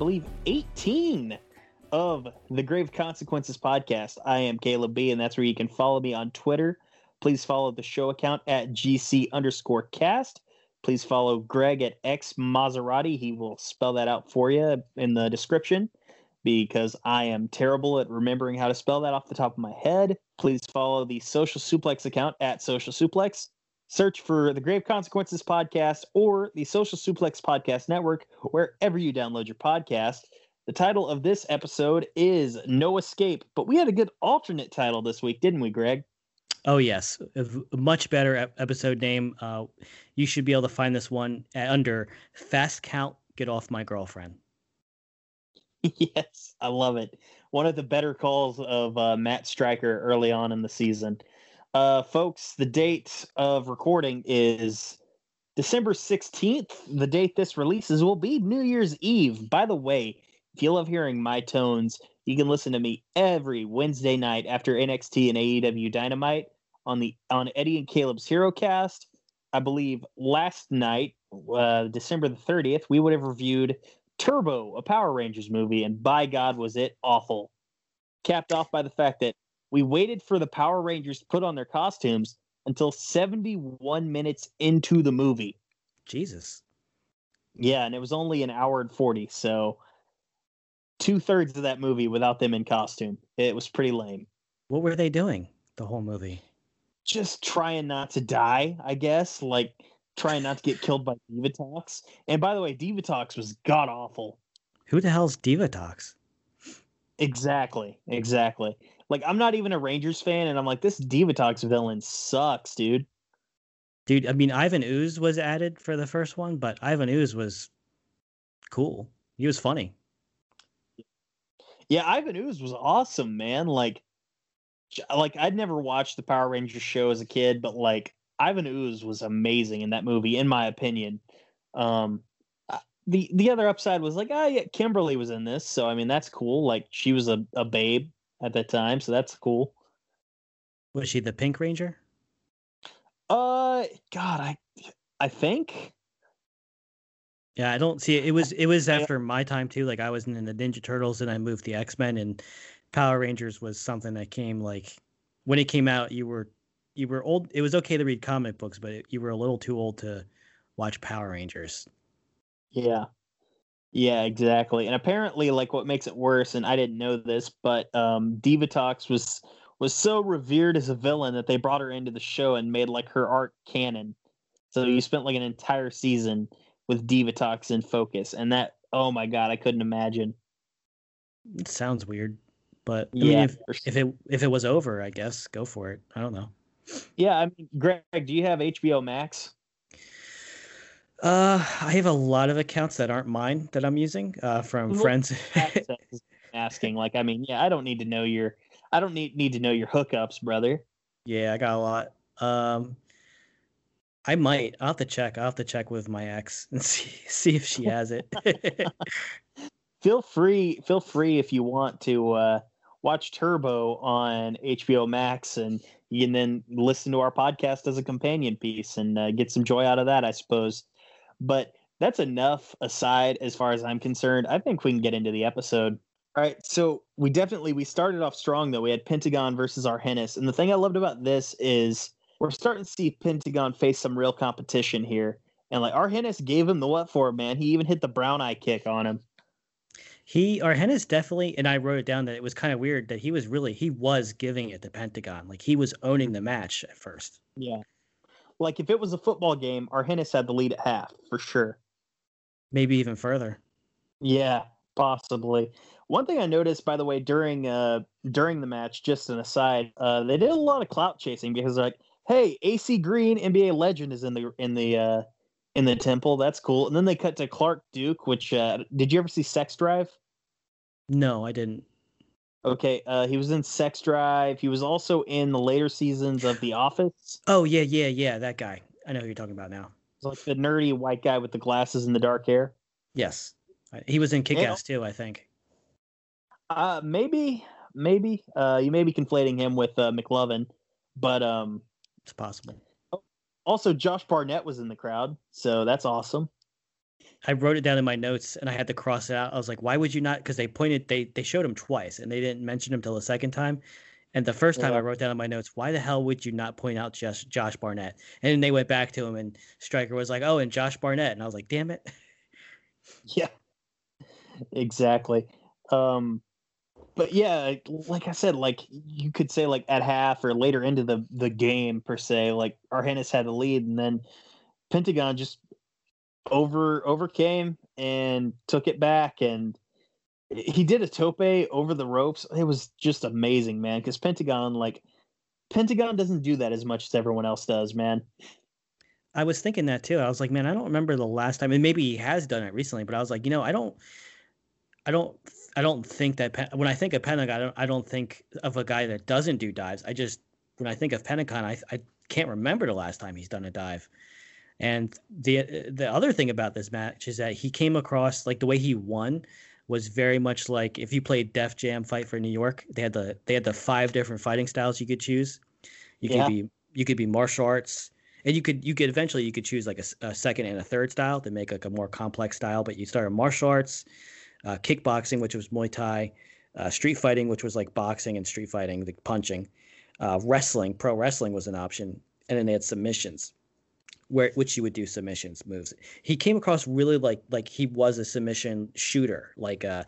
Believe, 18 of the Grave Consequences podcast. I am Caleb B, and that's where you can follow me on Twitter. Please follow the show account at GC underscore cast. Please follow Greg at X Maserati. He will spell that out for you in the description because I am terrible at remembering how to spell that off the top of my head. Please follow the Social Suplex account at Social Suplex. Search for the Grave Consequences podcast or the Social Suplex Podcast Network wherever you download your podcast. The title of this episode is No Escape, but we had a good alternate title this week, didn't we, Greg? Oh yes, a much better episode name. Uh, you should be able to find this one under Fast Count. Get off my girlfriend. yes, I love it. One of the better calls of uh, Matt Striker early on in the season. Uh, folks, the date of recording is December 16th. The date this releases will be New Year's Eve. By the way, if you love hearing my tones, you can listen to me every Wednesday night after NXT and AEW Dynamite on the on Eddie and Caleb's Hero Cast. I believe last night, uh, December the 30th, we would have reviewed Turbo, a Power Rangers movie, and by God, was it awful. Capped off by the fact that we waited for the Power Rangers to put on their costumes until 71 minutes into the movie. Jesus. Yeah, and it was only an hour and 40, so two thirds of that movie without them in costume. It was pretty lame. What were they doing the whole movie? Just trying not to die, I guess. Like trying not to get killed by Divatox. And by the way, Divatox was god awful. Who the hell's Divatox? Exactly. Exactly. Like I'm not even a Rangers fan, and I'm like, this Divatox villain sucks, dude. Dude, I mean Ivan Ooze was added for the first one, but Ivan Ooze was cool. He was funny. Yeah, Ivan Ooze was awesome, man. Like, like I'd never watched the Power Rangers show as a kid, but like Ivan Ooze was amazing in that movie, in my opinion. Um, the the other upside was like, oh yeah, Kimberly was in this, so I mean that's cool. Like she was a, a babe at that time, so that's cool. Was she the Pink Ranger? Uh, God, I I think Yeah, I don't see it. It was it was after my time too. Like I was in the Ninja Turtles and I moved the X Men and Power Rangers was something that came like when it came out, you were you were old. It was okay to read comic books, but it, you were a little too old to watch Power Rangers. Yeah. Yeah, exactly. And apparently, like what makes it worse, and I didn't know this, but um Divatox was was so revered as a villain that they brought her into the show and made like her art canon. So you spent like an entire season with Divatox in focus, and that oh my god, I couldn't imagine. It sounds weird, but I Yeah, mean, if, if it if it was over, I guess go for it. I don't know. Yeah, I mean, Greg, do you have HBO Max? Uh, I have a lot of accounts that aren't mine that I'm using uh, from Well, friends. Asking, like, I mean, yeah, I don't need to know your, I don't need need to know your hookups, brother. yeah, I got a lot. Um, I might. I'll have to check. I'll have to check with my ex and see see if she has it. Feel free, feel free if you want to uh, watch Turbo on HBO Max, and you can then listen to our podcast as a companion piece and uh, get some joy out of that, I suppose. But that's enough aside as far as I'm concerned. I think we can get into the episode. All right, so we definitely we started off strong though. We had Pentagon versus Argenis, and the thing I loved about this is we're starting to see Pentagon face some real competition here. And like Argenis gave him the what for, man. He even hit the brown eye kick on him. he Argenis definitely, and I wrote it down that it was kind of weird that he was really he was giving it to Pentagon, like he was owning the match at first. Yeah. Like if it was a football game, Argenis had the lead at half for sure. Maybe even further. Yeah, possibly. One thing I noticed, by the way, during uh during the match, just an aside, uh, they did a lot of clout chasing because like, "Hey, AC Green, NBA legend, is in the in the uh in the temple. That's cool." And then they cut to Clark Duke, which uh, did you ever see Sex Drive? No, I didn't. Okay, uh, he was in Sex Drive. He was also in the later seasons of The Office. Oh yeah, yeah, yeah, that guy. I know who you're talking about now. He's like the nerdy white guy with the glasses and the dark hair. Yes, he was in Kick Ass too. I think. Uh, maybe, maybe. Uh, you may be conflating him with uh, McLovin, but um, It's possible. also Josh Barnett was in the crowd, so that's awesome. I wrote it down in my notes and I had to cross it out. I was like, why would you not? Because they pointed, they they showed him twice and they didn't mention him till the second time. And the first time I wrote down in my notes, why the hell would you not point out just Josh Barnett? And then they went back to him and Striker was like, oh, and Josh Barnett. And I was like, damn it. Yeah, exactly. Um, but yeah, like I said, like you could say, like at half or later into the the game per se, like Argenis had the lead, and then Pentagon just over overcame and took it back, and he did a tope over the ropes. It was just amazing, man. Because Pentagon, like Pentagon, doesn't do that as much as everyone else does, man. I was thinking that too. I was like, man, I don't remember the last time, and maybe he has done it recently, but I was like, you know, I don't, I don't, I don't think that when I think of Pentagon, I don't, I don't think of a guy that doesn't do dives. I just when I think of Pentagon, I, I can't remember the last time he's done a dive. And the the other thing about this match is that he came across like the way he won was very much like if you played Def Jam Fight for New York, they had the they had the five different fighting styles you could choose. You Yeah. could be you could be martial arts, and you could you could eventually you could choose like a second and a third style to make like a more complex style. But you started martial arts, uh, kickboxing, which was Muay Thai, uh, street fighting, which was like boxing and street fighting, the punching, uh, wrestling, pro wrestling was an option, and then they had submissions, where which you would do submissions moves. He came across really like like he was a submission shooter, like uh,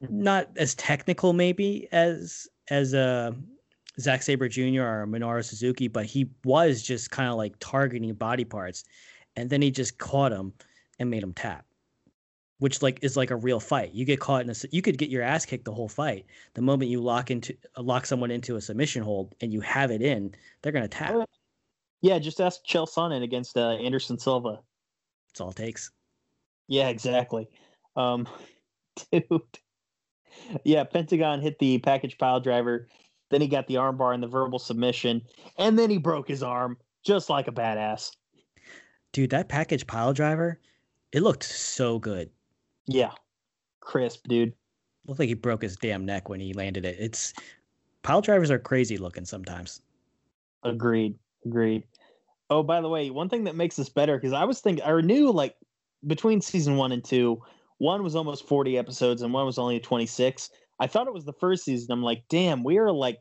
not as technical maybe as as uh Zack Sabre Jr. or Minoru Suzuki, but he was just kind of like targeting body parts, and then he just caught him and made him tap, which like is like a real fight. You get caught in a you could get your ass kicked the whole fight. The moment you lock into lock someone into a submission hold and you have it in, they're gonna tap. Yeah, just ask Chael Sonnen against uh, Anderson Silva. That's all it takes. Yeah, exactly. Um, dude. Yeah, Pentagon hit the package pile driver. Then he got the armbar and the verbal submission, and then he broke his arm just like a badass. Dude, that package pile driver, it looked so good. Yeah, crisp, dude. Looked like he broke his damn neck when he landed it. It's pile drivers are crazy looking sometimes. Agreed. Agreed. Oh, by the way, one thing that makes this better because I was thinking I knew like between season one and two, one was almost forty episodes and one was only twenty six. I thought it was the first season. I'm like, damn, we are like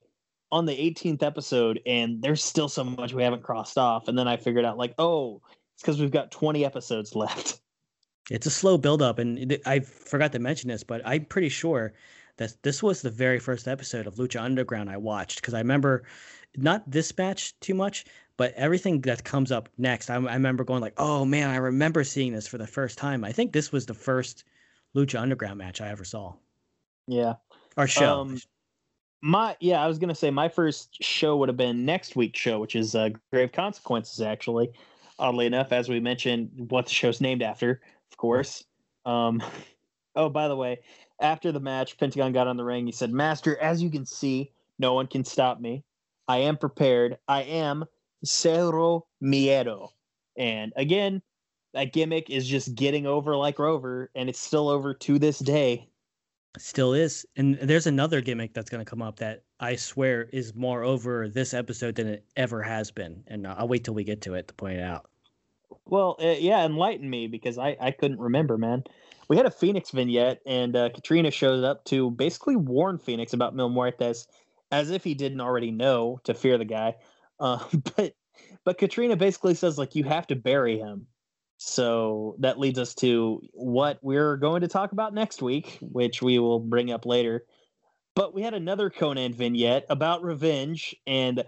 on the 18th episode and there's still so much we haven't crossed off. And then I figured out, like, oh, it's because we've got 20 episodes left. It's a slow buildup, and I forgot to mention this, but I'm pretty sure that this was the very first episode of Lucha Underground I watched because I remember not this match too much, but everything that comes up next. I, I, remember going like, "Oh man, I remember seeing this for the first time." I think this was the first Lucha Underground match I ever saw. Yeah, our show. Um, my yeah, I was gonna say my first show would have been next week's show, which is uh, Grave Consequences. Actually, oddly enough, as we mentioned, what the show's named after, of course. Um, oh, by the way, after the match, Pentagon got on the ring. He said, "Master, as you can see, no one can stop me. I am prepared. I am Cero Miedo." And again, that gimmick is just getting over like Rover, and it's still over to this day. Still is. And there's another gimmick that's going to come up that I swear is more over this episode than it ever has been. And I'll wait till we get to it to point it out. Well, uh, yeah, enlighten me because I, I couldn't remember, man. We had a Phoenix vignette, and uh, Catrina shows up to basically warn Phoenix about Mil Muertes as if he didn't already know to fear the guy. Uh, but but Catrina basically says like you have to bury him so that leads us to what we're going to talk about next week, which we will bring up later. But we had another Conan vignette about revenge. And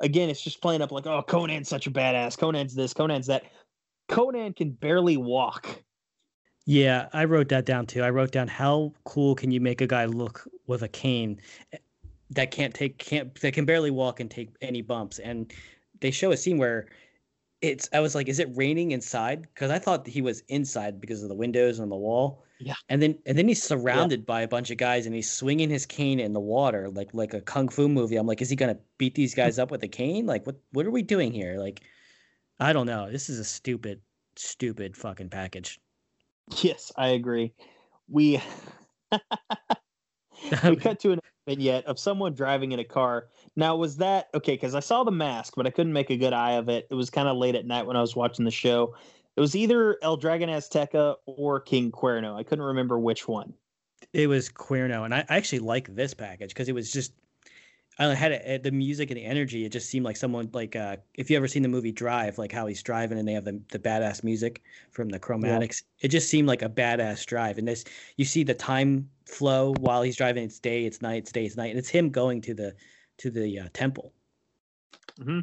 again, it's just playing up like, oh, Conan's such a badass. Conan's this, Conan's that. Conan can barely walk. Yeah, I wrote that down too. I wrote down how cool can you make a guy look with a cane that can't take can't that can barely walk and take any bumps. And they show a scene where it's I was like, is it raining inside? Because I thought he was inside because of the windows on the wall. Yeah. And then and then he's surrounded yeah. by a bunch of guys and he's swinging his cane in the water like like a kung fu movie. I'm like, is he gonna beat these hmm. guys up with a cane? Like what what are we doing here? Like I don't know. This is a stupid, stupid fucking package. Yes, I agree. We we cut to an vignette of someone driving in a car. Now, was that okay? Because I saw the mask, but I couldn't make a good eye of it. It was kind of late at night when I was watching the show. It was either El Dragon Azteca or King Cuerno. I couldn't remember which one. It was Cuerno, and I actually like this package because it was just I had a, the music and the energy. It just seemed like someone like uh, if you ever seen the movie Drive, like how he's driving and they have the, the badass music from the chromatics. Yeah. It just seemed like a badass drive. And this, you see the time flow while he's driving. It's day, it's night, it's day, it's night, and it's him going to the to the uh, temple. Hmm.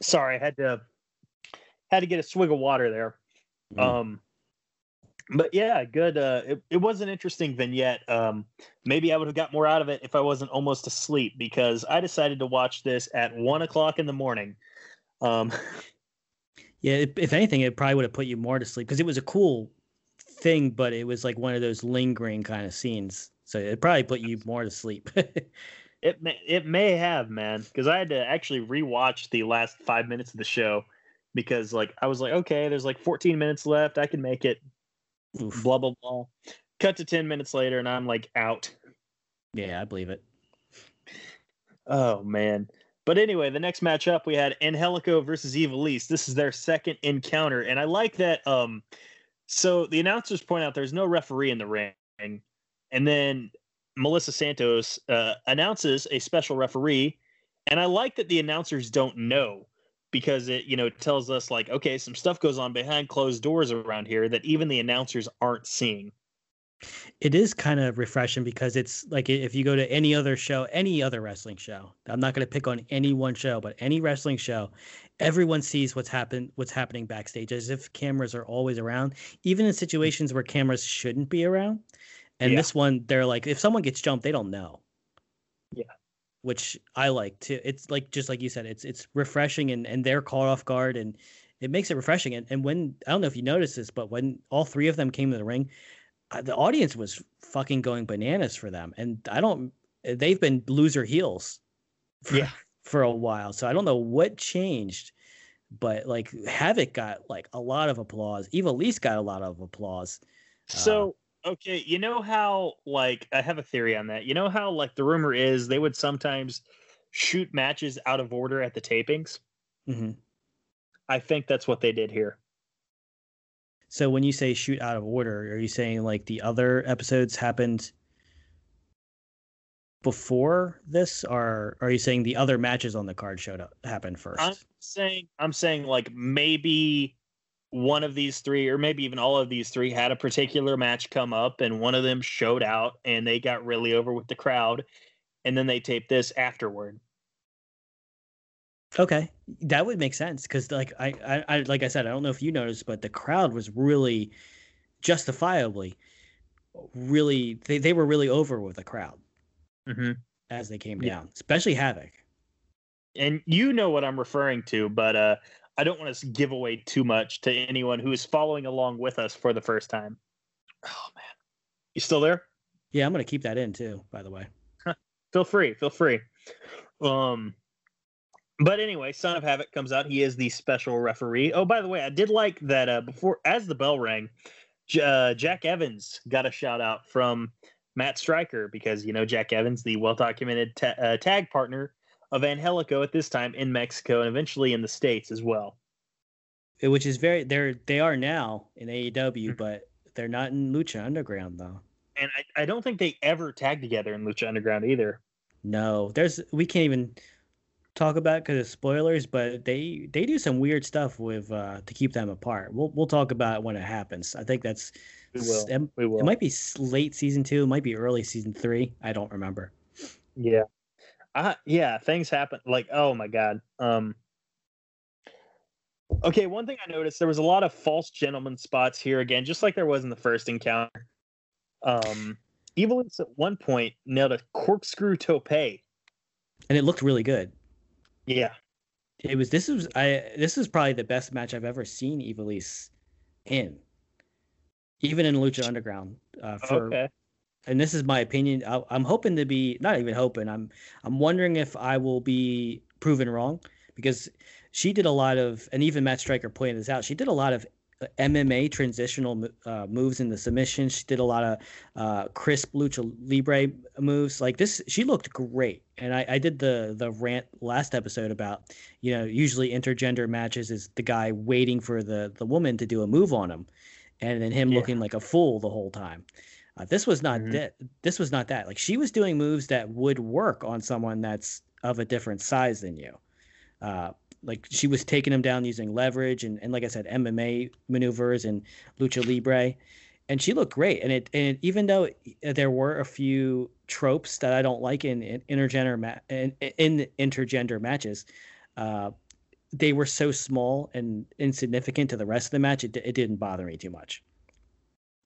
Sorry, I had to had to get a swig of water there. Mm. Um but yeah, good. Uh, it, it was an interesting vignette. Um, maybe I would have got more out of it if I wasn't almost asleep because I decided to watch this at one o'clock in the morning. Um, yeah, if anything, it probably would have put you more to sleep because it was a cool thing, but it was like one of those lingering kind of scenes. So it probably put you more to sleep. it may, it may have, man, because I had to actually rewatch the last five minutes of the show because like I was like, okay, there's like 14 minutes left, I can make it. Oof. blah blah blah. Cut to ten minutes later, and I'm like out. Yeah, I believe it. Oh man. But anyway, the next matchup we had Angelico versus Ivelisse. This is their second encounter, and I like that. Um, so the announcers point out there's no referee in the ring, and then Melissa Santos uh, announces a special referee, and I like that the announcers don't know because it you know tells us like okay some stuff goes on behind closed doors around here that even the announcers aren't seeing. It is kind of refreshing because it's like if you go to any other show any other wrestling show i'm not going to pick on any one show but any wrestling show everyone sees what's happened what's happening backstage as if cameras are always around even in situations where cameras shouldn't be around. And yeah. this one they're like if someone gets jumped they don't know which I like too. It's like just like you said, it's it's refreshing and and they're caught off guard and it makes it refreshing. And and when I don't know if you noticed this, but when all three of them came to the ring, uh, the audience was fucking going bananas for them. And I don't, they've been loser heels, for, yeah, for a while. So I don't know what changed, but like Havoc got like a lot of applause. Ivelisse got a lot of applause. So. Okay, you know how like I have a theory on that. You know how like the rumor is they would sometimes shoot matches out of order at the tapings. Mm-hmm. I think that's what they did here. So when you say shoot out of order, are you saying like the other episodes happened before this, or are you saying the other matches on the card showed up happened first? I'm saying I'm saying like maybe one of these three, or maybe even all of these three, had a particular match come up, and one of them showed out, and they got really over with the crowd, and then they taped this afterward. Okay, that would make sense because, like I, I, I, like I said, I don't know if you noticed, but the crowd was really, justifiably, really they, they were really over with the crowd mm-hmm. as they came yeah. down, especially Havoc. And you know what I'm referring to, but uh, I don't want to give away too much to anyone who is following along with us for the first time. Oh man, you still there? Yeah, I'm gonna keep that in too. By the way, feel free, feel free. Um, but anyway, Son of Havoc comes out. He is the special referee. Oh, by the way, I did like that uh, before as the bell rang, uh, Jack Evans got a shout out from Matt Striker because you know Jack Evans, the well documented ta- uh, tag partner of Angelico at this time in Mexico and eventually in the states as well. Which is very they're they are now in AEW, mm-hmm. but they're not in Lucha Underground though. And I, I don't think they ever tag together in Lucha Underground either. No, there's we can't even talk about because of spoilers, but they they do some weird stuff with uh to keep them apart. We'll we'll talk about it when it happens. I think that's we will. It, we will. It might be late season two. It might be early season three. I don't remember. Yeah. Uh, yeah, things happen. Like, oh my god. Um. Okay, one thing I noticed there was a lot of false gentleman spots here again, just like there was in the first encounter. Um, Ivelisse at one point nailed a corkscrew tope, and it looked really good. Yeah, it was. This was I. This is probably the best match I've ever seen Ivelisse in even in Lucha Underground. Uh, for, okay. And this is my opinion. I, I'm hoping to be not even hoping. I'm I'm wondering if I will be proven wrong because she did a lot of, and even Matt Striker pointed this out. She did a lot of uh, MMA transitional uh, moves in the submission. She did a lot of uh, crisp lucha libre moves. Like this, she looked great. And I, I, did the the rant last episode about, you know, usually intergender matches is the guy waiting for the the woman to do a move on him and then him yeah. looking like a fool the whole time. Uh, this was not mm-hmm. that. This was not that. Like she was doing moves that would work on someone that's of a different size than you. Uh, like she was taking him down using leverage and, and like I said, MMA maneuvers and lucha libre, and she looked great. And it and even though there were a few tropes that I don't like in, in intergender ma- in, in intergender matches, uh, they were so small and insignificant to the rest of the match, it, it didn't bother me too much.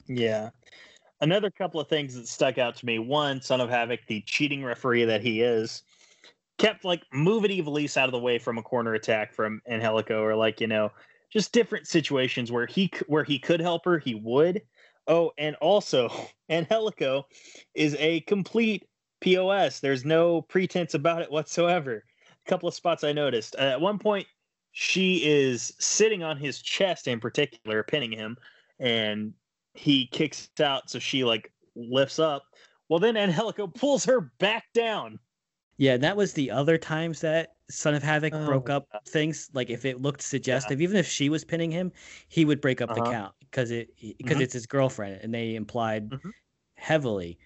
Yeah. Another couple of things that stuck out to me. One, Son of Havoc, the cheating referee that he is, kept like moving Ivelisse out of the way from a corner attack from Angelico, or like you know, just different situations where he where he could help her, he would. Oh, and also Angelico is a complete POS. There's no pretense about it whatsoever. A couple of spots I noticed. Uh, at one point, she is sitting on his chest in particular, pinning him, and he kicks out. So she like lifts up. Well, then Angelico pulls her back down. Yeah, that was the other times that Son of Havoc oh, broke up God. things. Like if it looked suggestive, yeah. even if she was pinning him, he would break up uh-huh. the count because it because mm-hmm. it's his girlfriend, and they implied mm-hmm. heavily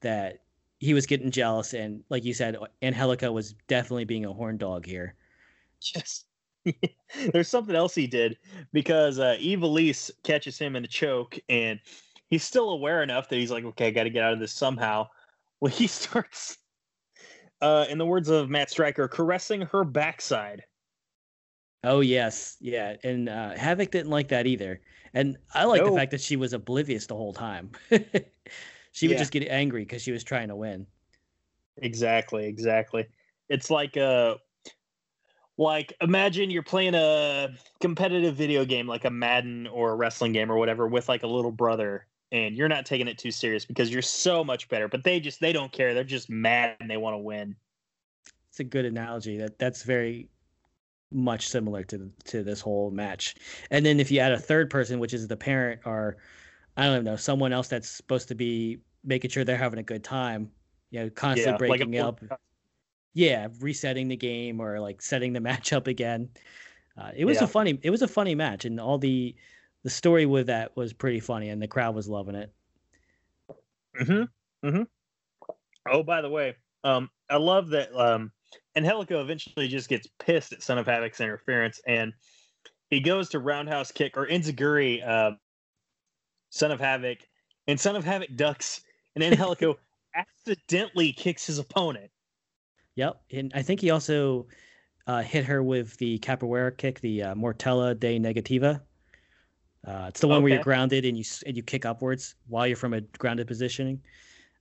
that he was getting jealous, and like you said, Angelico was definitely being a horn dog here. Yes. There's something else he did because uh, Ivelisse catches him in a choke, and he's still aware enough that he's like, okay, I got to get out of this somehow. Well, he starts, uh, in the words of Matt Striker, caressing her backside. Oh yes, yeah, and uh, Havoc didn't like that either, and I like no. the fact that she was oblivious the whole time. she would just get angry because she was trying to win. Exactly, exactly. It's like uh like imagine you're playing a competitive video game like a Madden or a wrestling game or whatever with like a little brother and you're not taking it too serious because you're so much better but they just they don't care. They're just mad and they want to win. It's a good analogy. That that's very much similar to to this whole match. And then if you add a third person which is the parent or i don't even know someone else that's supposed to be making sure they're having a good time you know constantly yeah, breaking like up yeah, resetting the game or like setting the match up again. Uh, it was yeah. a funny it was a funny match and all the the story with that was pretty funny and the crowd was loving it. Mhm. Mhm. Oh, by the way, Um, I love that. Um, Angelico eventually just gets pissed at Son of Havoc's interference, and he goes to roundhouse kick or enziguri uh, Son of Havoc, and Son of Havoc ducks, and Angelico accidentally kicks his opponent. Yep, and I think he also uh, hit her with the capoeira kick, the uh, Martelo de Negativa. Uh, it's the one okay. where you're grounded and you and you kick upwards while you're from a grounded positioning.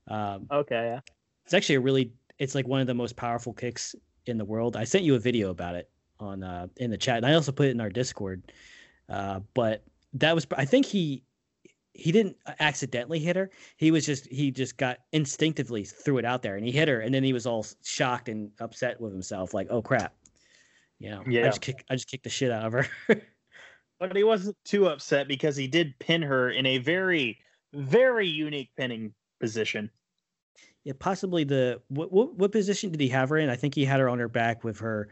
Um, okay, yeah. It's actually a really, it's like one of the most powerful kicks in the world. I sent you a video about it on uh, in the chat, and I also put it in our Discord. Uh, but that was, I think he he didn't accidentally hit her. He was just he just got instinctively threw it out there and he hit her and then he was all shocked and upset with himself like, "Oh crap." You know, yeah. I just kick I just kicked the shit out of her. but he wasn't too upset because he did pin her in a very very unique pinning position. Yeah, possibly the what, what what position did he have her in? I think he had her on her back with her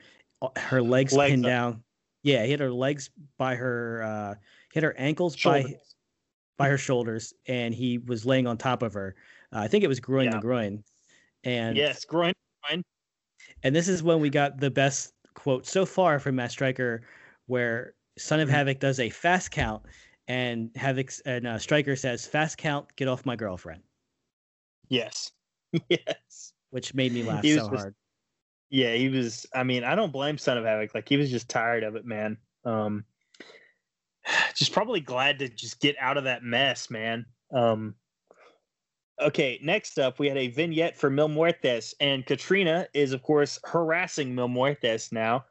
her legs, legs pinned up. down. Yeah, he had her legs by her uh hit her ankles Shoulders. by by her shoulders, and he was laying on top of her. Uh, I think it was groin yeah. to groin. And yes, groin, groin. And this is when we got the best quote so far from Matt Striker, where Son of mm-hmm. Havoc does a fast count, and Havoc and uh, Striker says, "Fast count, get off my girlfriend." Yes, yes. Which made me laugh so just, hard. Yeah, he was. I mean, I don't blame Son of Havoc. Like he was just tired of it, man. Um, just probably glad to just get out of that mess, man. Um, okay, next up, we had a vignette for Mil Muertes, and Catrina is, of course, harassing Mil Muertes now,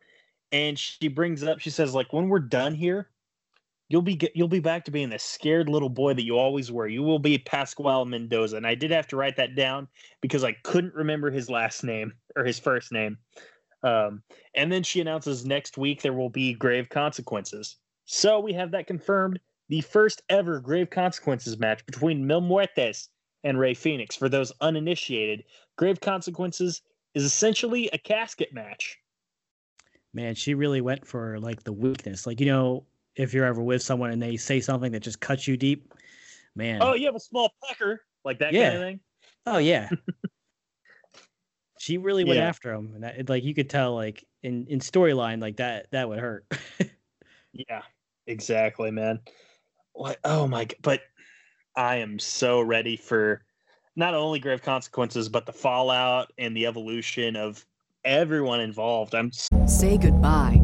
and she brings up, she says, like, when we're done here, you'll be you'll be back to being the scared little boy that you always were. You will be Pascual Mendoza, and I did have to write that down because I couldn't remember his last name or his first name. Um, and then she announces next week there will be grave consequences. So we have that confirmed. The first ever Grave Consequences match between Mil Muertes and Rey Phoenix. For those uninitiated, Grave Consequences is essentially a casket match. Man, she really went for like the weakness. Like, you know, if you're ever with someone and they say something that just cuts you deep, man. Oh, you have a small pecker, like that yeah. kind of thing. Oh yeah. she really went yeah. after him, and that, like you could tell, like in in storyline, like that that would hurt. yeah, Exactly, man. What? Oh my! But I am so ready for not only grave consequences, but the fallout and the evolution of everyone involved. I'm say goodbye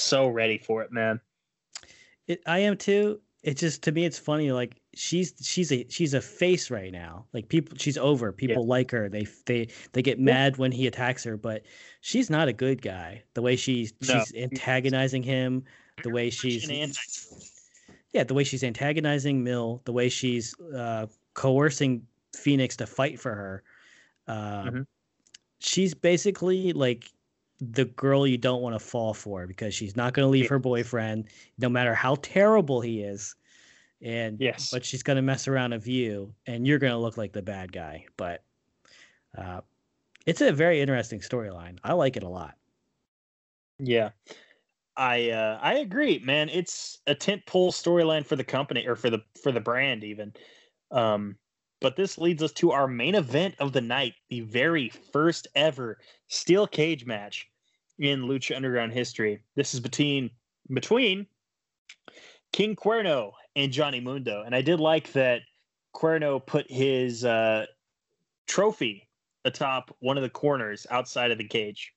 So ready for it, man. It, I am too. It just to me, it's funny. Like she's she's a she's a face right now. Like people, she's over. People yeah. like her. They they they get mad when he attacks her, but she's not a good guy. The way she's no. she's antagonizing him. The way she's yeah, the way she's antagonizing Mil, The way she's uh, coercing Phoenix to fight for her uh, mm-hmm. She's basically like the girl you don't want to fall for because she's not going to leave her boyfriend, no matter how terrible he is. And yes, but she's going to mess around with you, and you're going to look like the bad guy. But uh, it's a very interesting storyline. I like it a lot. Yeah, I uh, I agree, man. It's a tent pole storyline for the company or for the for the brand even. Um, but this leads us to our main event of the night, the very first ever steel cage match in Lucha Underground history. This is between between King Cuerno and Johnny Mundo. And I did like that Cuerno put his uh, trophy atop one of the corners outside of the cage.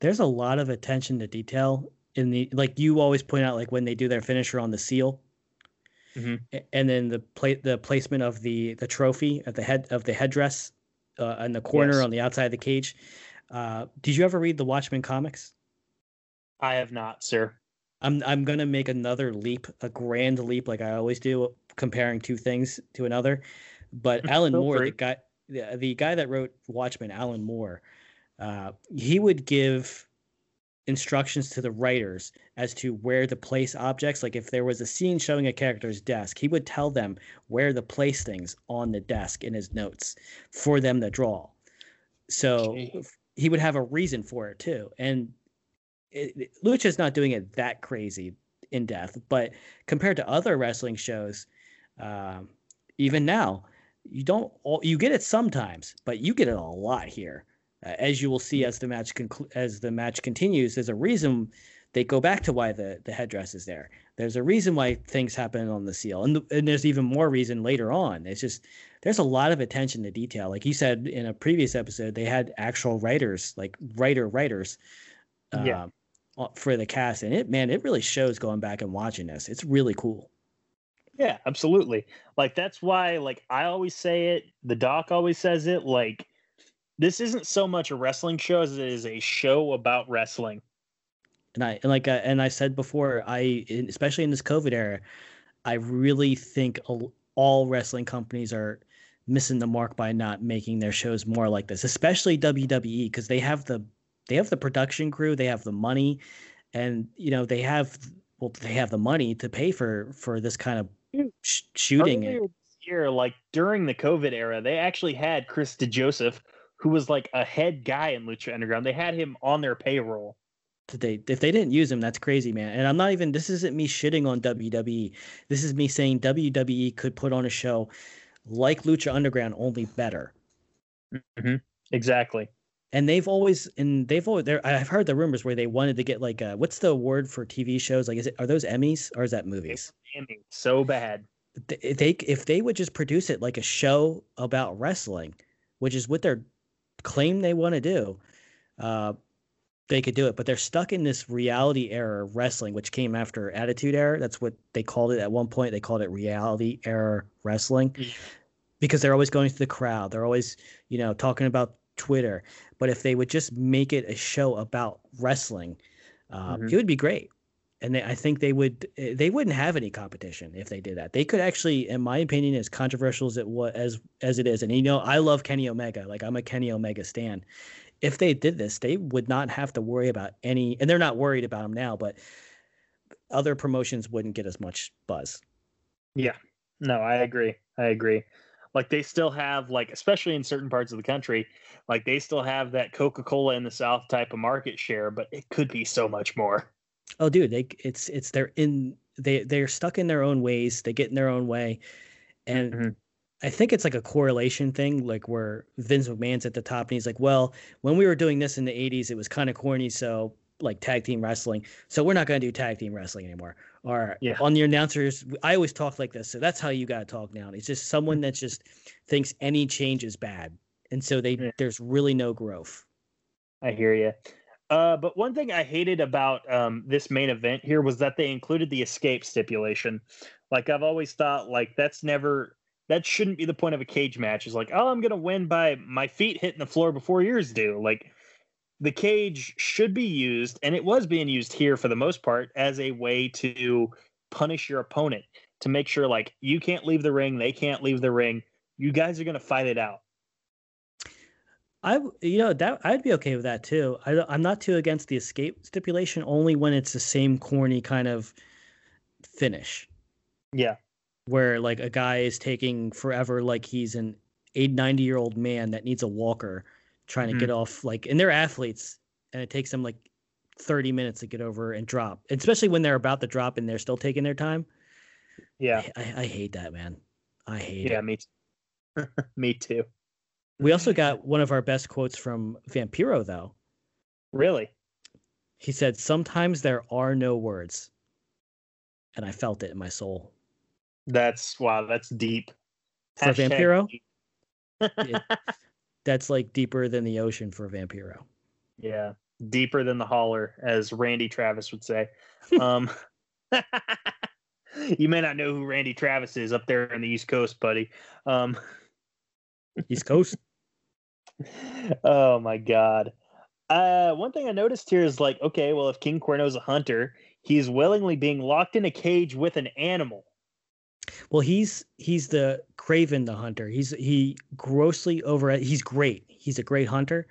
There's a lot of attention to detail in the like you always point out like when they do their finisher on the seal Mm-hmm. And then the plate, the placement of the the trophy at the head of the headdress uh, in the corner yes. on the outside of the cage. Uh, did you ever read the Watchmen comics? I have not, sir. I'm I'm gonna make another leap, a grand leap, like I always do, comparing two things to another. But Alan Moore, free. the guy, the, the guy that wrote Watchmen, Alan Moore, uh, he would give instructions to the writers as to where to place objects. Like if there was a scene showing a character's desk, he would tell them where to place things on the desk in his notes for them to draw. So. He would have a reason for it too. And it, it- Lucha's not doing it that crazy in depth, but compared to other wrestling shows, um, even now, you don't all, you get it sometimes, but you get it a lot here. Uh, as you will see as the match conclu- as the match continues, there's a reason they go back to why the the headdress is there. There's a reason why things happen on the seal, and and there's even more reason later on. It's just there's a lot of attention to detail. Like you said in a previous episode, they had actual writers, like writer writers, um, uh, for the cast, and it man, it really shows going back and watching this. It's really cool. Yeah, absolutely. Like that's why like I always say it, the doc always says it, like this isn't so much a wrestling show as it is a show about wrestling. And I and like I, and I said before, I in- especially in this COVID era, I really think all, all wrestling companies are missing the mark by not making their shows more like this, especially WWE because they have the they have the production crew, they have the money, and you know they have well they have the money to pay for for this kind of hmm. sh- shooting. Earlier year, like during the COVID era, they actually had Chris DeJoseph, who was like a head guy in Lucha Underground. They had him on their payroll. That they if they didn't use him, that's crazy, man. And I'm not even this isn't me shitting on WWE. This is me saying WWE could put on a show like Lucha Underground, only better. Exactly. And they've always and they've always there. I've heard the rumors where they wanted to get like uh what's the word for TV shows? Like, is it are those Emmys or is that movies? Damn, So bad. Th- If they if they would just produce it like a show about wrestling, which is what they're claim they want to do, uh, they could do it. But they're stuck in this reality error wrestling, which came after Attitude error. That's what they called it at one point. They called it reality error wrestling Yeah. because they're always going to the crowd. They're always, you know, talking about Twitter. But if they would just make it a show about wrestling, uh, Mhm. it would be great. And they, I think they would. eh, They wouldn't have any competition if they did that. They could actually, in my opinion, as controversial as it was as as it is, and you know, I love Kenny Omega. Like I'm a Kenny Omega stan. If they did this, they would not have to worry about any, and they're not worried about them now. But other promotions wouldn't get as much buzz. Yeah. No, I agree. I agree. Like they still have like especially in certain parts of the country, like they still have that Coca-Cola in the South type of market share, but it could be so much more. Oh, dude, they it's it's they're in they they're stuck in their own ways. They get in their own way, and Mhm. I think it's like a correlation thing, like where Vince McMahon's at the top, and he's like, "Well, when we were doing this in the '80s, it was kind of corny, so like tag team wrestling, so we're not going to do tag team wrestling anymore." Or Yeah. on the announcers, I always talk like this, so that's how you got to talk now. It's just someone that just thinks any change is bad, and so they Yeah. there's really no growth. I hear you. Uh, but one thing I hated about um, this main event here was that they included the escape stipulation. Like I've always thought, like that's never that shouldn't be the point of a cage match. Is like, oh, I'm gonna win by my feet hitting the floor before yours do. Like the cage should be used, and it was being used here for the most part as a way to punish your opponent to make sure like you can't leave the ring, they can't leave the ring. You guys are gonna fight it out. I you know, that I'd be okay with that too. I, I'm not too against the escape stipulation, only when it's the same corny kind of finish, Yeah. Where like a guy is taking forever, like he's an eight, 90 year old man that needs a walker, trying to get mm-hmm. off. Like, and they're athletes, and it takes them like 30 minutes to get over and drop, especially when they're about to drop and they're still taking their time. Yeah. I, I, I hate that, man. I hate Yeah, it. me too. me too. We also got one of our best quotes from Vampiro, though. Really? He said, Sometimes there are no words. And I felt it in my soul. That's wow, that's deep. For Hashtag Vampiro? deep. It- That's like deeper than the ocean for Vampiro. yeah. Deeper than the holler, as Randy Travis would say. Um you may not know who Randy Travis is up there in the East Coast, buddy. Um East Coast. oh my god. Uh one thing I noticed here is like, okay, well if King Cuerno's a hunter, he's willingly being locked in a cage with an animal. Well, he's he's the Kraven the hunter. He's he grossly over he's great. He's a great hunter,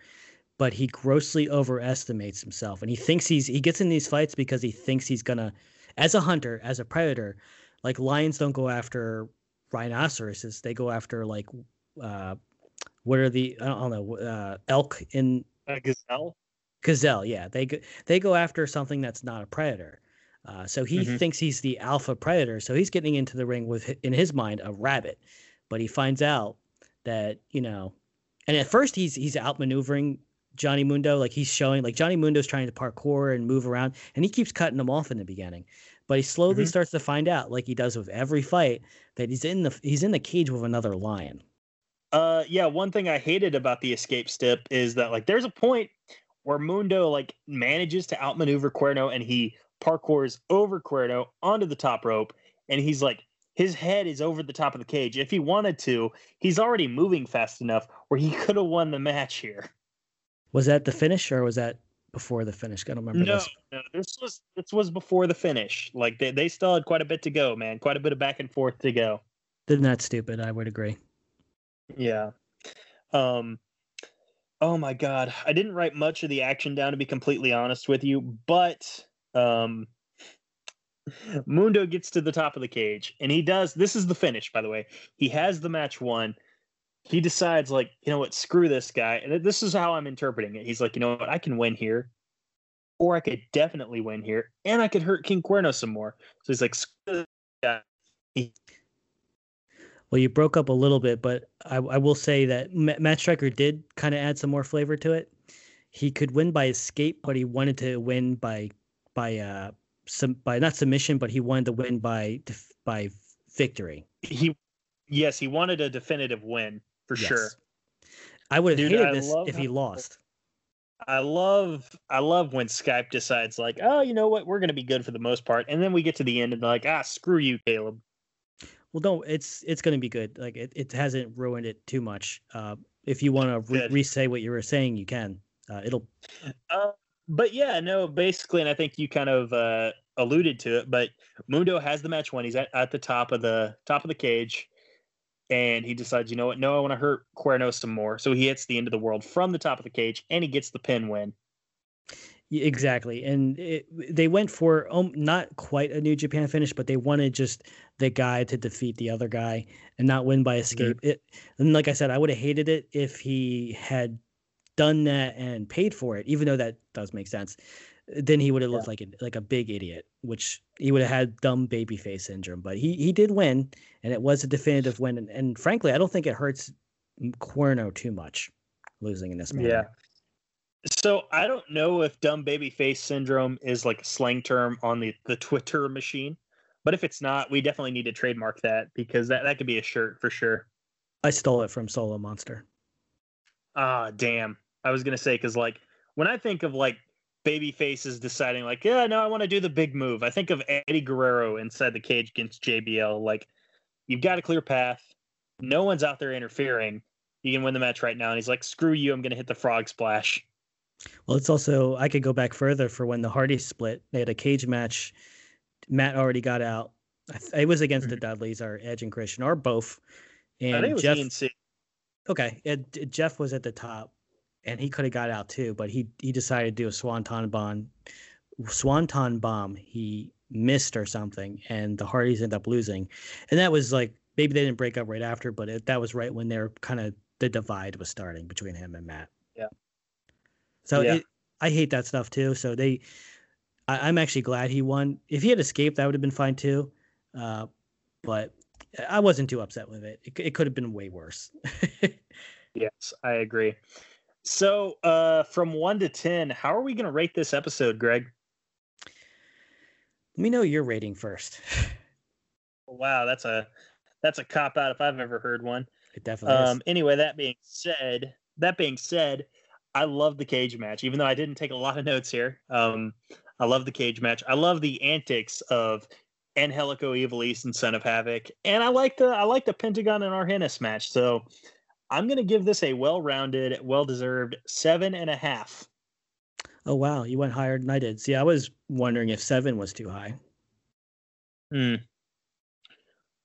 but he grossly overestimates himself, and he thinks he's he gets in these fights because he thinks he's gonna, as a hunter, as a predator, like lions don't go after rhinoceroses; they go after like, uh, what are the I don't know uh, elk in a gazelle. Gazelle, yeah, they go, they go after something that's not a predator. Uh, so he Mhm. thinks he's the alpha predator. So he's getting into the ring with, in his mind, a rabbit. But he finds out that you know, and at first he's he's outmaneuvering Johnny Mundo. Like he's showing, like Johnny Mundo's trying to parkour and move around, and he keeps cutting him off in the beginning. But he slowly Mhm. starts to find out, like he does with every fight, that he's in the he's in the cage with another lion. Uh, yeah. One thing I hated about the escape stip is that like there's a point where Mundo like manages to outmaneuver Cuerno and he parkours over Cuerno onto the top rope, and he's like his head is over the top of the cage. If he wanted to, he's already moving fast enough where he could have won the match here. Was that the finish, or was that before the finish? I don't remember. No, this. no, this was this was before the finish. Like they, they still had quite a bit to go, man. Quite a bit of back and forth to go. Then that's stupid. I would agree. Yeah. Um oh my god. I didn't write much of the action down to be completely honest with you, but um Mundo gets to the top of the cage and he does this is the finish by the way. He has the match won. He decides like, you know what, screw this guy. And this is how I'm interpreting it. He's like, you know what, I can win here. Or I could definitely win here and I could hurt King Cuerno some more. So he's like, screw this guy. Well, you broke up a little bit, but I, I will say that Ma- Matt Striker did kind of add some more flavor to it. He could win by escape, but he wanted to win by by uh some by not submission, but he wanted to win by by victory. he yes, he wanted a definitive win for sure. I would have hated I this if he lost. I love I love when Skype decides like, oh, you know what, we're gonna be good for the most part, and then we get to the end and they're like, ah, screw you, Caleb. Well, no, it's it's going to be good. Like it, it hasn't ruined it too much. Uh, if you want to re- re-say what you were saying, you can. Uh, it'll Uh, but yeah, no, basically, and I think you kind of uh, alluded to it, but Mundo has the match won. He's at, at the top of the top of the cage, and he decides, you know what, no, I want to hurt Cuerno some more. So he hits the end of the world from the top of the cage, and he gets the pin win. Exactly, and it, they went for um, not quite a New Japan finish, but they wanted just the guy to defeat the other guy and not win by escape. It, and like I said, I would have hated it if he had done that and paid for it, even though that does make sense. Then he would have looked like a, like a big idiot, which he would have had dumb baby face syndrome. But he he did win, and it was a definitive win. And, and frankly, I don't think it hurts Cuerno too much losing in this manner. Yeah. So I don't know if dumb baby face syndrome is like a slang term on the, the Twitter machine, but if it's not, we definitely need to trademark that because that, that could be a shirt for sure. I stole it from Solo Monster. Ah, damn. I was gonna say because like when I think of like baby faces deciding like, yeah, no, I want to do the big move. I think of Eddie Guerrero inside the cage against JBL. Like, you've got a clear path. No one's out there interfering. You can win the match right now. And he's like, screw you. I'm gonna hit the frog splash. Well, it's also I could go back further for when the Hardys split. They had a cage match. Matt already got out. I It was against the Dudleys, or Edge and Christian, or both. Mm-hmm. I think it And was Jeff, ENC. okay, Ed, Jeff was at the top, and he could have got out too, but he he decided to do a swanton bomb. Swanton bomb. He missed or something, and the Hardys ended up losing. And that was like maybe they didn't break up right after, but it, that was right when they're kind of the divide was starting between him and Matt. Yeah. So Yeah. It, I hate that stuff too. So they, I, I'm actually glad he won. If he had escaped, that would have been fine too. Uh, but I wasn't too upset with it. It, it could have been way worse. Yes, I agree. So, uh, from one to ten, how are we gonna rate this episode, Greg? Let me know your rating first. Wow, that's a that's a cop out if I've ever heard one. It definitely is. Um, anyway, that being said, that being said, I love the cage match. Even though I didn't take a lot of notes here, um, I love the cage match. I love the antics of Angelico Ivelisse and Son of Havoc, and I like the I like the Pentagon and Argenis match. So I'm gonna give this a well-rounded, well-deserved seven and a half. Oh wow, you went higher than I did. See, I was wondering if seven was too high. Hmm.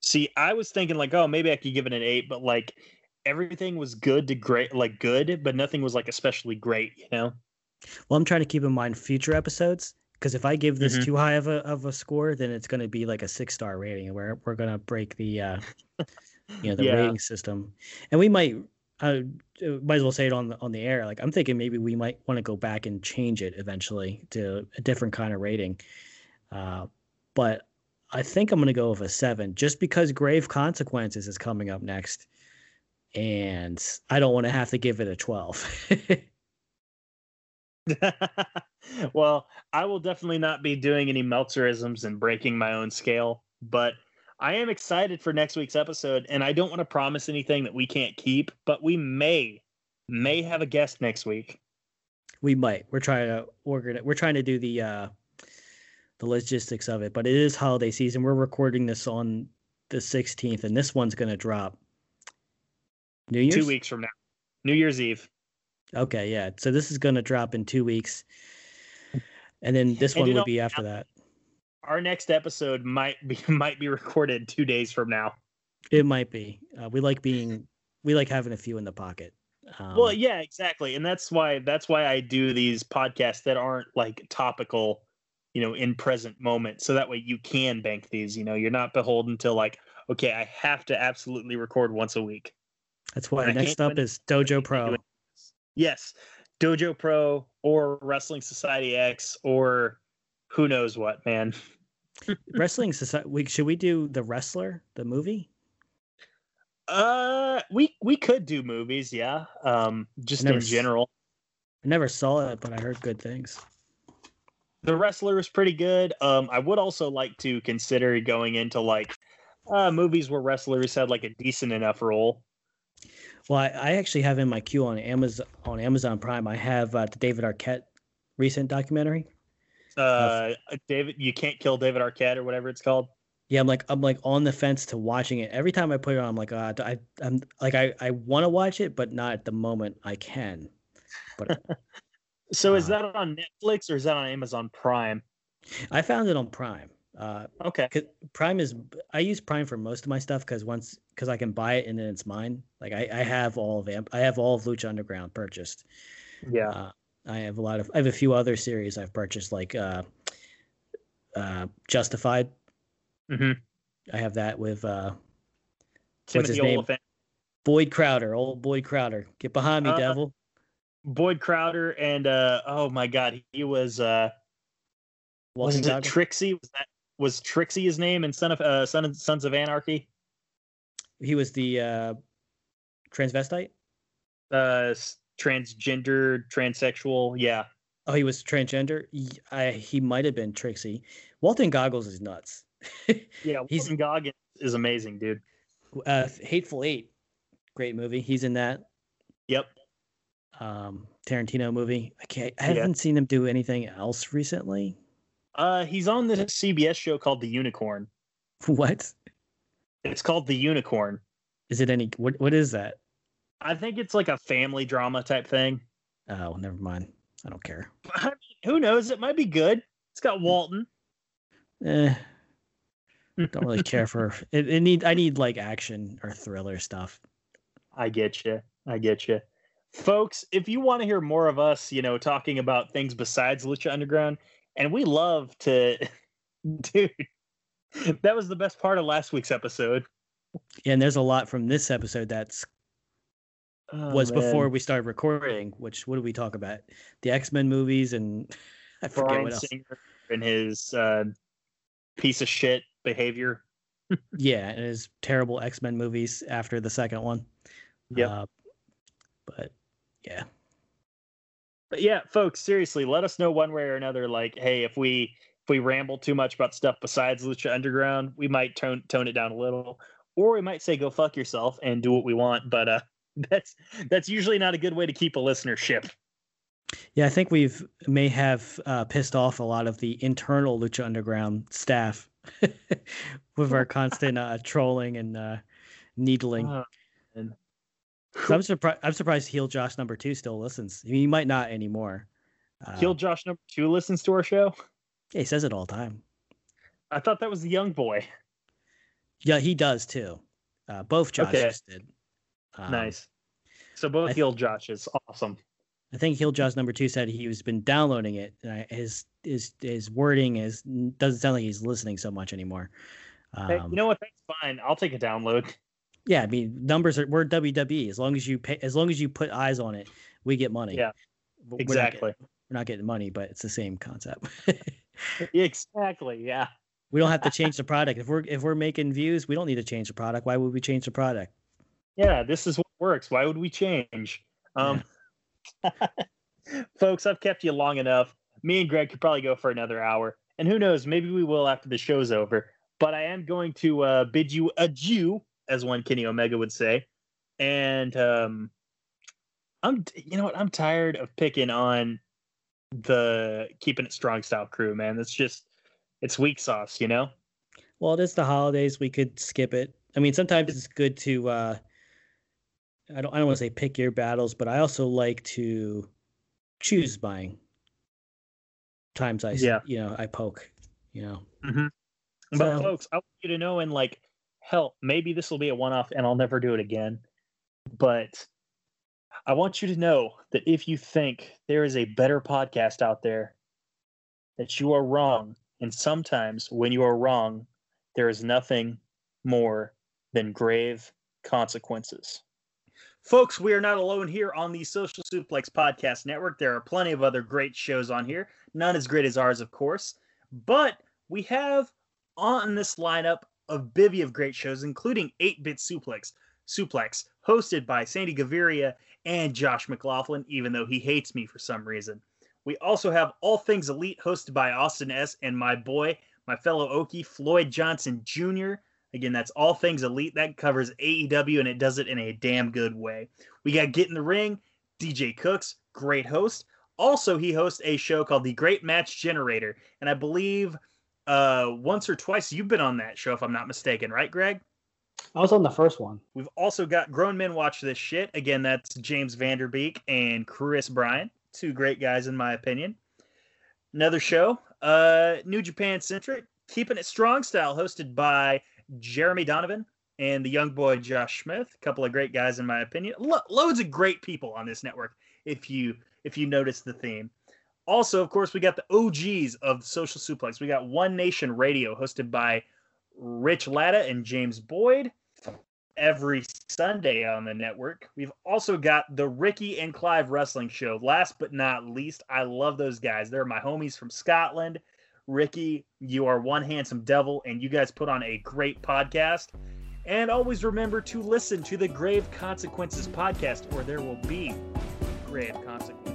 See, I was thinking like, oh, maybe I could give it an eight, but like everything was good to great, like good, but nothing was like especially great. You know. Well, I'm trying to keep in mind future episodes because if I give this Mhm. too high of a of a score, then it's going to be like a six star rating, where we're going to break the uh, you know the Yeah. rating system, and we might. Uh, uh, might as well say it on the on the air. Like I'm thinking maybe we might want to go back and change it eventually to a different kind of rating. Uh, but I think I'm going to go with a seven, just because Grave Consequences is coming up next, and I don't want to have to give it a twelve. well, I will definitely not be doing any Meltzerisms and breaking my own scale, but I am excited for next week's episode, and I don't want to promise anything that we can't keep, but we may may have a guest next week. we might. We're trying to organize. We're trying to do the uh, the logistics of it, but it is holiday season. We're recording this on the 16th, and this one's going to drop New Year's. Two weeks from now, New Year's Eve. Okay, yeah. So this is going to drop in two weeks, and then this And one would be after that. Our next episode might be might be recorded two days from now. It might be. Uh, we like being. We like having a few in the pocket. Um, well, yeah, exactly, and that's why that's why I do these podcasts that aren't like topical, you know, in present moment, so that way you can bank these. You know, you're not beholden to like, okay, I have to absolutely record once a week. that's why can't next up is Dojo Pro. Yes, Dojo Pro or Wrestling Society X or who knows what, man. Wrestling Society. We, should we do the Wrestler, the movie? Uh, we we could do movies, yeah. Um, just in general. I never saw it, but I heard good things. The wrestler is pretty good. Um, I would also like to consider going into like uh movies where wrestlers had like a decent enough role. Well, I, I actually have in my queue on Amazon on Amazon Prime. I have uh, the David Arquette recent documentary. Uh, David, you can't kill David Arquette or whatever it's called. Yeah, I'm like I'm like on the fence to watching it. Every time I put it on, I'm like, uh, I I'm like I I want to watch it, but not at the moment I can. But So is Uh, that on Netflix or is that on Amazon Prime? I found it on Prime. Uh, Okay. 'cause Prime is I use Prime for most of my stuff because once because I can buy it and then it's mine. Like I, I have all of Amp, I have all of Lucha Underground purchased. Yeah. Uh, I have a lot of I have a few other series I've purchased like uh, uh, Justified. hmm I have that with uh, Timothy his name? Olyphant, Boyd Crowder, old Boyd Crowder. Get behind me, Uh, devil. Boyd Crowder, and uh oh my god, he was uh Walking was it. Trixie? Was that was Trixie his name in Son of uh Son of Sons of Anarchy? he was the uh, transvestite. Uh transgender, transsexual, yeah. Oh, he was transgender. He, I, he might have been Trixie. Walton Goggins is nuts. Yeah, He's- Walton Goggins is amazing, dude. uh, Hateful Eight, great movie. He's in that. Yep. Um, Tarantino movie. I can't. I haven't seen him do anything else recently. Uh he's on this CBS show called The Unicorn. What It's called The Unicorn. is it? Any? What? What is that? I think it's like a family drama type thing. Oh, never mind. I don't care. I mean, who knows? It might be good. It's got Walton. Eh, don't really care for it. It need. I need like action or thriller stuff. I get you. I get you. Folks, if you want to hear more of us, you know, talking about things besides Lucha Underground, and we love to, dude, that was the best part of last week's episode. Yeah, and there's a lot from this episode that's Oh, was before we started recording. Which what did we talk about? The X Men movies and I forget Bryan what else. Singer and his uh, piece of shit behavior. Yeah, and his terrible X Men movies after the second one. Yeah, Uh, but yeah, But yeah, folks, seriously, let us know one way or another. Like, hey, if we if we ramble too much about stuff besides Lucha Underground, we might tone tone it down a little, or we might say go fuck yourself and do what we want. But uh, that's that's usually not a good way to keep a listenership. yeah, I think we've may have uh, pissed off a lot of the internal Lucha Underground staff with our constant uh, trolling and uh, needling. And So I'm surprised. I'm surprised Heel Josh number two still listens. I mean, he might not anymore. Uh, Heel Josh number two listens to our show. yeah, he says it all the time. I thought that was the young boy. Yeah, he does too. Uh, both Okay. Joshes did. Um, nice. So both I- heel Joshes, awesome. I think Heel Josh number two said he's been downloading it. And I, his his his wording is doesn't sound like he's listening so much anymore. Um, Hey, you know what? That's fine. I'll take a download. yeah, I mean numbers are we're WWE. As long as you pay, as long as you put eyes on it, we get money. Yeah, But we're not Exactly. getting- We're not getting money, but it's the same concept. Exactly. Yeah. we don't have to change the product. If we're if we're making views, we don't need to change the product. Why would we change the product? Yeah. This is what works. Why would we change? Um, folks, I've kept you long enough. Me and Greg could probably go for another hour, and who knows? Maybe we will after the show's over. But I am going to uh, bid you adieu, as one Kenny Omega would say. And um, I'm, you know what? I'm tired of picking on the keeping it strong style crew, man. That's just it's weak sauce, you know. Well, it is the holidays. We could skip it. I mean, sometimes it's good to. uh I don't. I don't want to say pick your battles, but I also like to choose mine. Times I Yeah. you know, I poke. You know, mm-hmm. But So- folks, I want you to know, and like, hell, maybe this will be a one-off, and I'll never do it again. But I want you to know that if you think there is a better podcast out there, that you are wrong. And sometimes when you are wrong, there is nothing more than grave consequences. Folks, we are not alone here on the Social Suplex Podcast Network. There are plenty of other great shows on here, none as great as ours, of course. But we have on this lineup a bivy of great shows, including 8 Bit Suplex, Suplex, hosted by Sandy Gaviria and Josh McLaughlin, even though he hates me for some reason. We also have All Things Elite, hosted by Austin S. and my boy, my fellow Okie, Floyd Johnson Jr. Again, that's All Things Elite. That covers AEW and it does it in a damn good way. We got Get in the Ring, DJ Cooks, great host. Also, he hosts a show called The Great Match Generator. And I believe uh, once or twice you've been on that show, if I'm not mistaken, right, Greg? I was on the first one. We've also got Grown Men Watch This Shit. Again, that's James Vanderbeek and Chris Bryan. Two great guys, in my opinion. Another show, uh, New Japan Centric, Keeping It Strong Style, hosted by Jeremy Donovan and the young boy Josh Smith. A couple of great guys, in my opinion. Lo- loads of great people on this network, if you if you notice the theme. Also, of course, we got the OGs of Social Suplex. We got One Nation Radio, hosted by Rich Latta and James Boyd every Sunday on the network. We've also got the Ricky and Clive Wrestling Show. Last but not least, I love those guys. They're my homies from Scotland. Ricky, you are one handsome devil, and you guys put on a great podcast. And always remember to listen to the Grave Consequences podcast, or there will be grave consequences.